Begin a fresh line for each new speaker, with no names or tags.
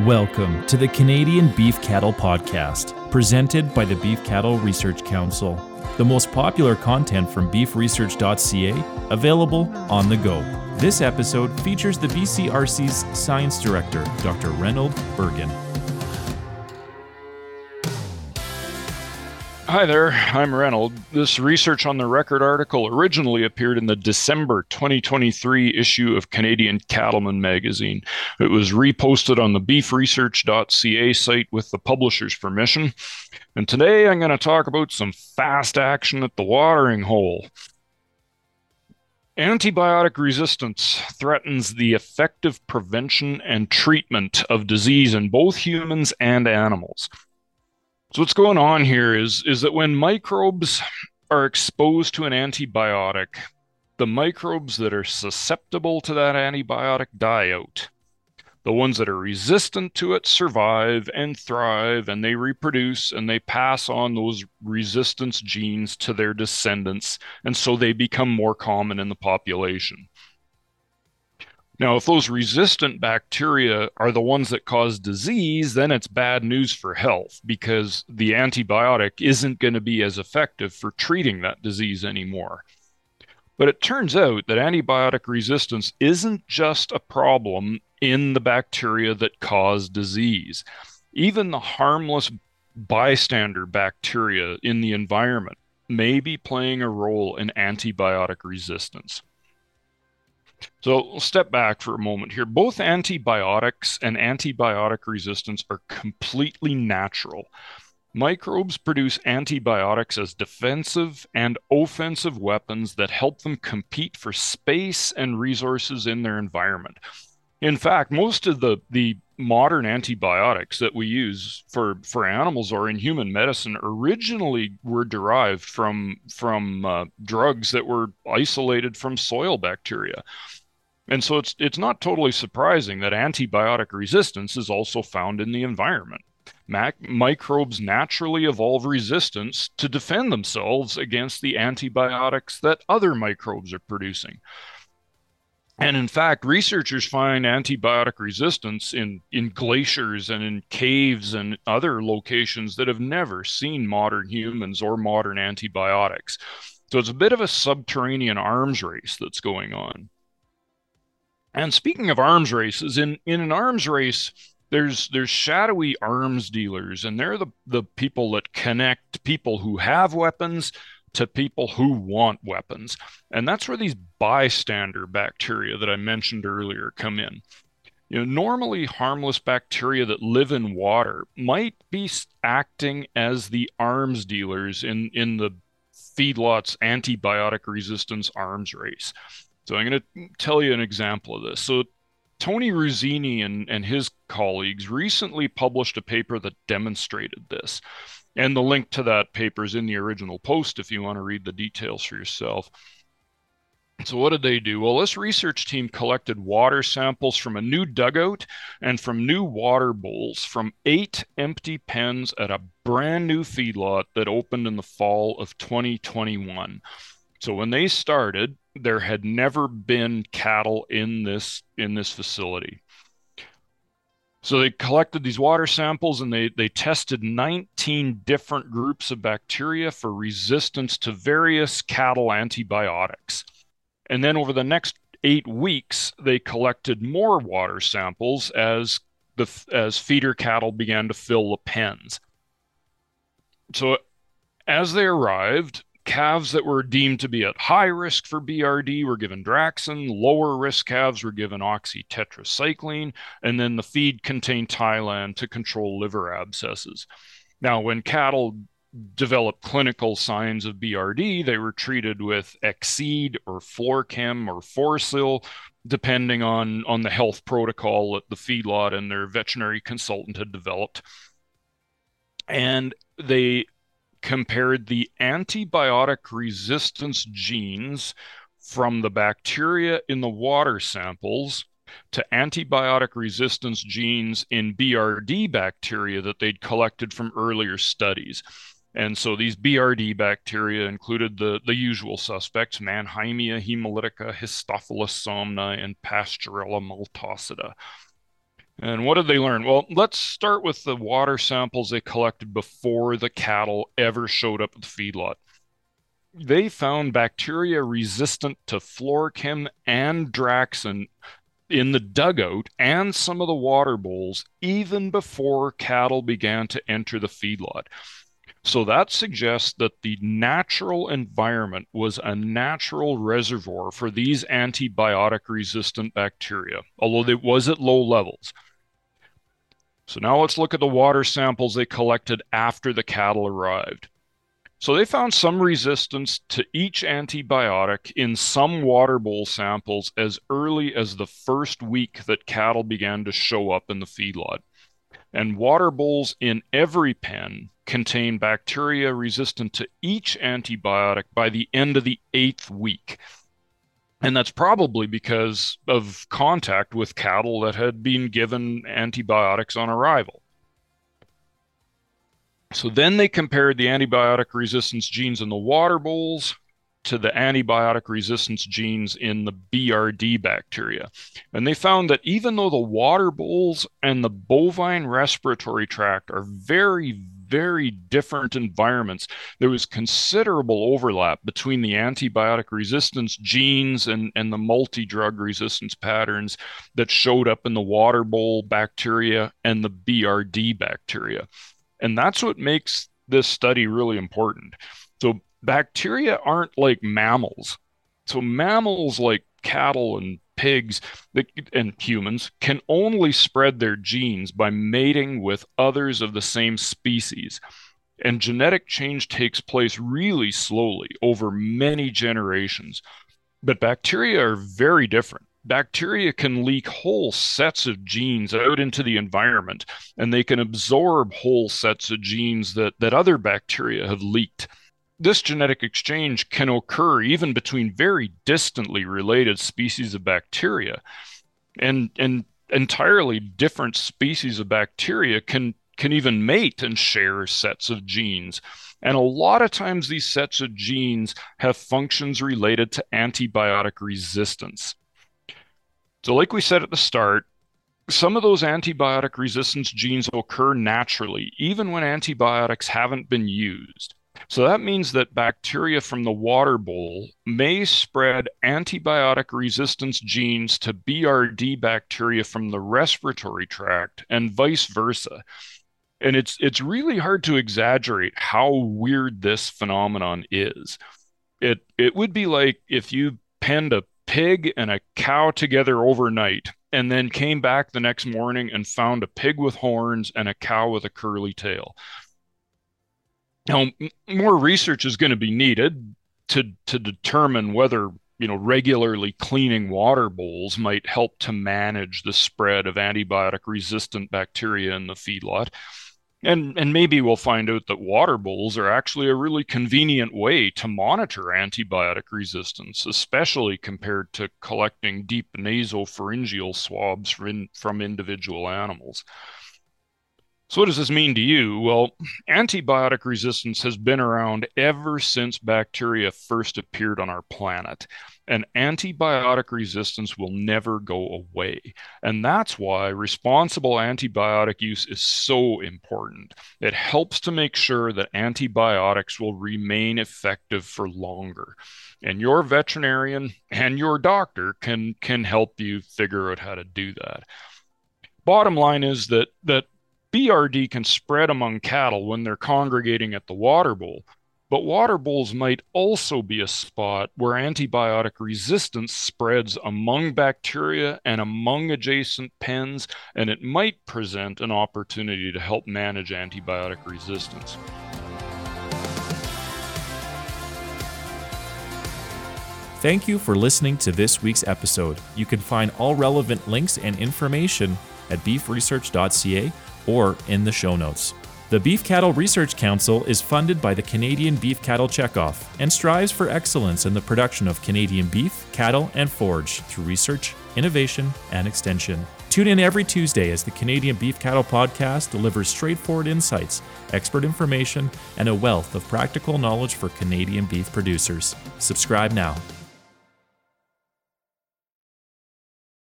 Welcome to the Canadian Beef Cattle Podcast, presented by the Beef Cattle Research Council. The most popular content from beefresearch.ca, available on the go. This episode features the BCRC's Science Director, Dr. Reynold Bergen.
Hi there, I'm Reynold. This Research on the Record article originally appeared in the December 2023 issue of Canadian Cattleman magazine. It was reposted on the beefresearch.ca site with the publisher's permission. And today I'm going to talk about some fast action at the watering hole. Antibiotic resistance threatens the effective prevention and treatment of disease in both humans and animals. So what's going on here is is that when microbes are exposed to an antibiotic, the microbes that are susceptible to that antibiotic die out. The ones that are resistant to it survive and thrive and they reproduce and they pass on those resistance genes to their descendants. And so they become more common in the population. Now, if those resistant bacteria are the ones that cause disease, then it's bad news for health because the antibiotic isn't going to be as effective for treating that disease anymore. But it turns out that antibiotic resistance isn't just a problem in the bacteria that cause disease. Even the harmless bystander bacteria in the environment may be playing a role in antibiotic resistance. So step back for a moment here. Both antibiotics and antibiotic resistance are completely natural. Microbes produce antibiotics as defensive and offensive weapons that help them compete for space and resources in their environment. In fact, most of the, the modern antibiotics that we use for, for animals or in human medicine originally were derived from, from uh, drugs that were isolated from soil bacteria. And so it's it's not totally surprising that antibiotic resistance is also found in the environment. Mac- microbes naturally evolve resistance to defend themselves against the antibiotics that other microbes are producing. And in fact, researchers find antibiotic resistance in, in glaciers and in caves and other locations that have never seen modern humans or modern antibiotics. So it's a bit of a subterranean arms race that's going on. And speaking of arms races, in, in an arms race, there's there's shadowy arms dealers, and they're the, the people that connect people who have weapons to people who want weapons. And that's where these bystander bacteria that I mentioned earlier come in. You know, normally harmless bacteria that live in water might be acting as the arms dealers in, in the feedlot's antibiotic resistance arms race. So I'm going to tell you an example of this. So Tony Ruzzini and, and his colleagues recently published a paper that demonstrated this. And the link to that paper is in the original post if you want to read the details for yourself. So, what did they do? Well, this research team collected water samples from a new dugout and from new water bowls from eight empty pens at a brand new feedlot that opened in the fall of 2021. So, when they started, there had never been cattle in this in this facility. So they collected these water samples and they, they tested 19 different groups of bacteria for resistance to various cattle antibiotics. And then over the next eight weeks, they collected more water samples as the as feeder cattle began to fill the pens. So as they arrived, calves that were deemed to be at high risk for BRD were given Draxxin, lower risk calves were given oxytetracycline, and then the feed contained Tylan to control liver abscesses. Now, when cattle developed clinical signs of BRD, they were treated with Exceed or Florkem or Forcyl, depending on, on the health protocol that the feedlot and their veterinary consultant had developed. And they compared the antibiotic resistance genes from the bacteria in the water samples to antibiotic resistance genes in BRD bacteria that they'd collected from earlier studies. And so these BRD bacteria included the, the usual suspects Mannheimia hemolytica, Histophilus somni, and Pasteurella multocida. And what did they learn? Well, let's start with the water samples they collected before the cattle ever showed up at the feedlot. They found bacteria resistant to Florkem and Draxxin in the dugout and some of the water bowls even before cattle began to enter the feedlot. So that suggests that the natural environment was a natural reservoir for these antibiotic resistant bacteria, although it was at low levels. So now let's look at the water samples they collected after the cattle arrived. So they found some resistance to each antibiotic in some water bowl samples as early as the first week that cattle began to show up in the feedlot. And water bowls in every pen contain bacteria resistant to each antibiotic by the end of the eighth week. And that's probably because of contact with cattle that had been given antibiotics on arrival. So then they compared the antibiotic resistance genes in the water bowls to the antibiotic resistance genes in the BRD bacteria. And they found that even though the water bowls and the bovine respiratory tract are very, very different environments, there was considerable overlap between the antibiotic resistance genes and, and the multi drug resistance patterns that showed up in the water bowl bacteria and the BRD bacteria. And that's what makes this study really important. So, bacteria aren't like mammals. So, mammals like cattle and pigs and humans can only spread their genes by mating with others of the same species. And genetic change takes place really slowly over many generations. But bacteria are very different. Bacteria can leak whole sets of genes out into the environment, and they can absorb whole sets of genes that, that other bacteria have leaked this genetic exchange can occur even between very distantly related species of bacteria. And and entirely different species of bacteria can can even mate and share sets of genes. And a lot of times these sets of genes have functions related to antibiotic resistance. So like we said at the start some of those antibiotic resistance genes occur naturally even when antibiotics haven't been used so that means that bacteria from the water bowl may spread antibiotic resistance genes to BRD bacteria from the respiratory tract and vice versa. And it's it's really hard to exaggerate how weird this phenomenon is. It it would be like if you penned a pig and a cow together overnight and then came back the next morning and found a pig with horns and a cow with a curly tail now, more research is going to be needed to to determine whether you know regularly cleaning water bowls might help to manage the spread of antibiotic resistant bacteria in the feedlot. And, and maybe we'll find out that water bowls are actually a really convenient way to monitor antibiotic resistance, especially compared to collecting deep nasopharyngeal swabs from, from individual animals. So, what does this mean to you? Well, antibiotic resistance has been around ever since bacteria first appeared on our planet. And antibiotic resistance will never go away. And that's why responsible antibiotic use is so important. It helps to make sure that antibiotics will remain effective for longer. And your veterinarian and your doctor can, can help you figure out how to do that. Bottom line is that, that BRD can spread among cattle when they're congregating at the water bowl, but water bowls might also be a spot where antibiotic resistance spreads among bacteria and among adjacent pens, and it might present an opportunity to help manage antibiotic resistance.
Thank you for listening to this week's episode. You can find all relevant links and information at beefresearch.ca or in the show notes. The Beef Cattle Research Council is funded by the Canadian Beef Cattle Checkoff and strives for excellence in the production of Canadian beef, cattle, and forage through research, innovation, and extension. Tune in every Tuesday as the Canadian Beef Cattle Podcast delivers straightforward insights, expert information, and a wealth of practical knowledge for Canadian beef producers. Subscribe now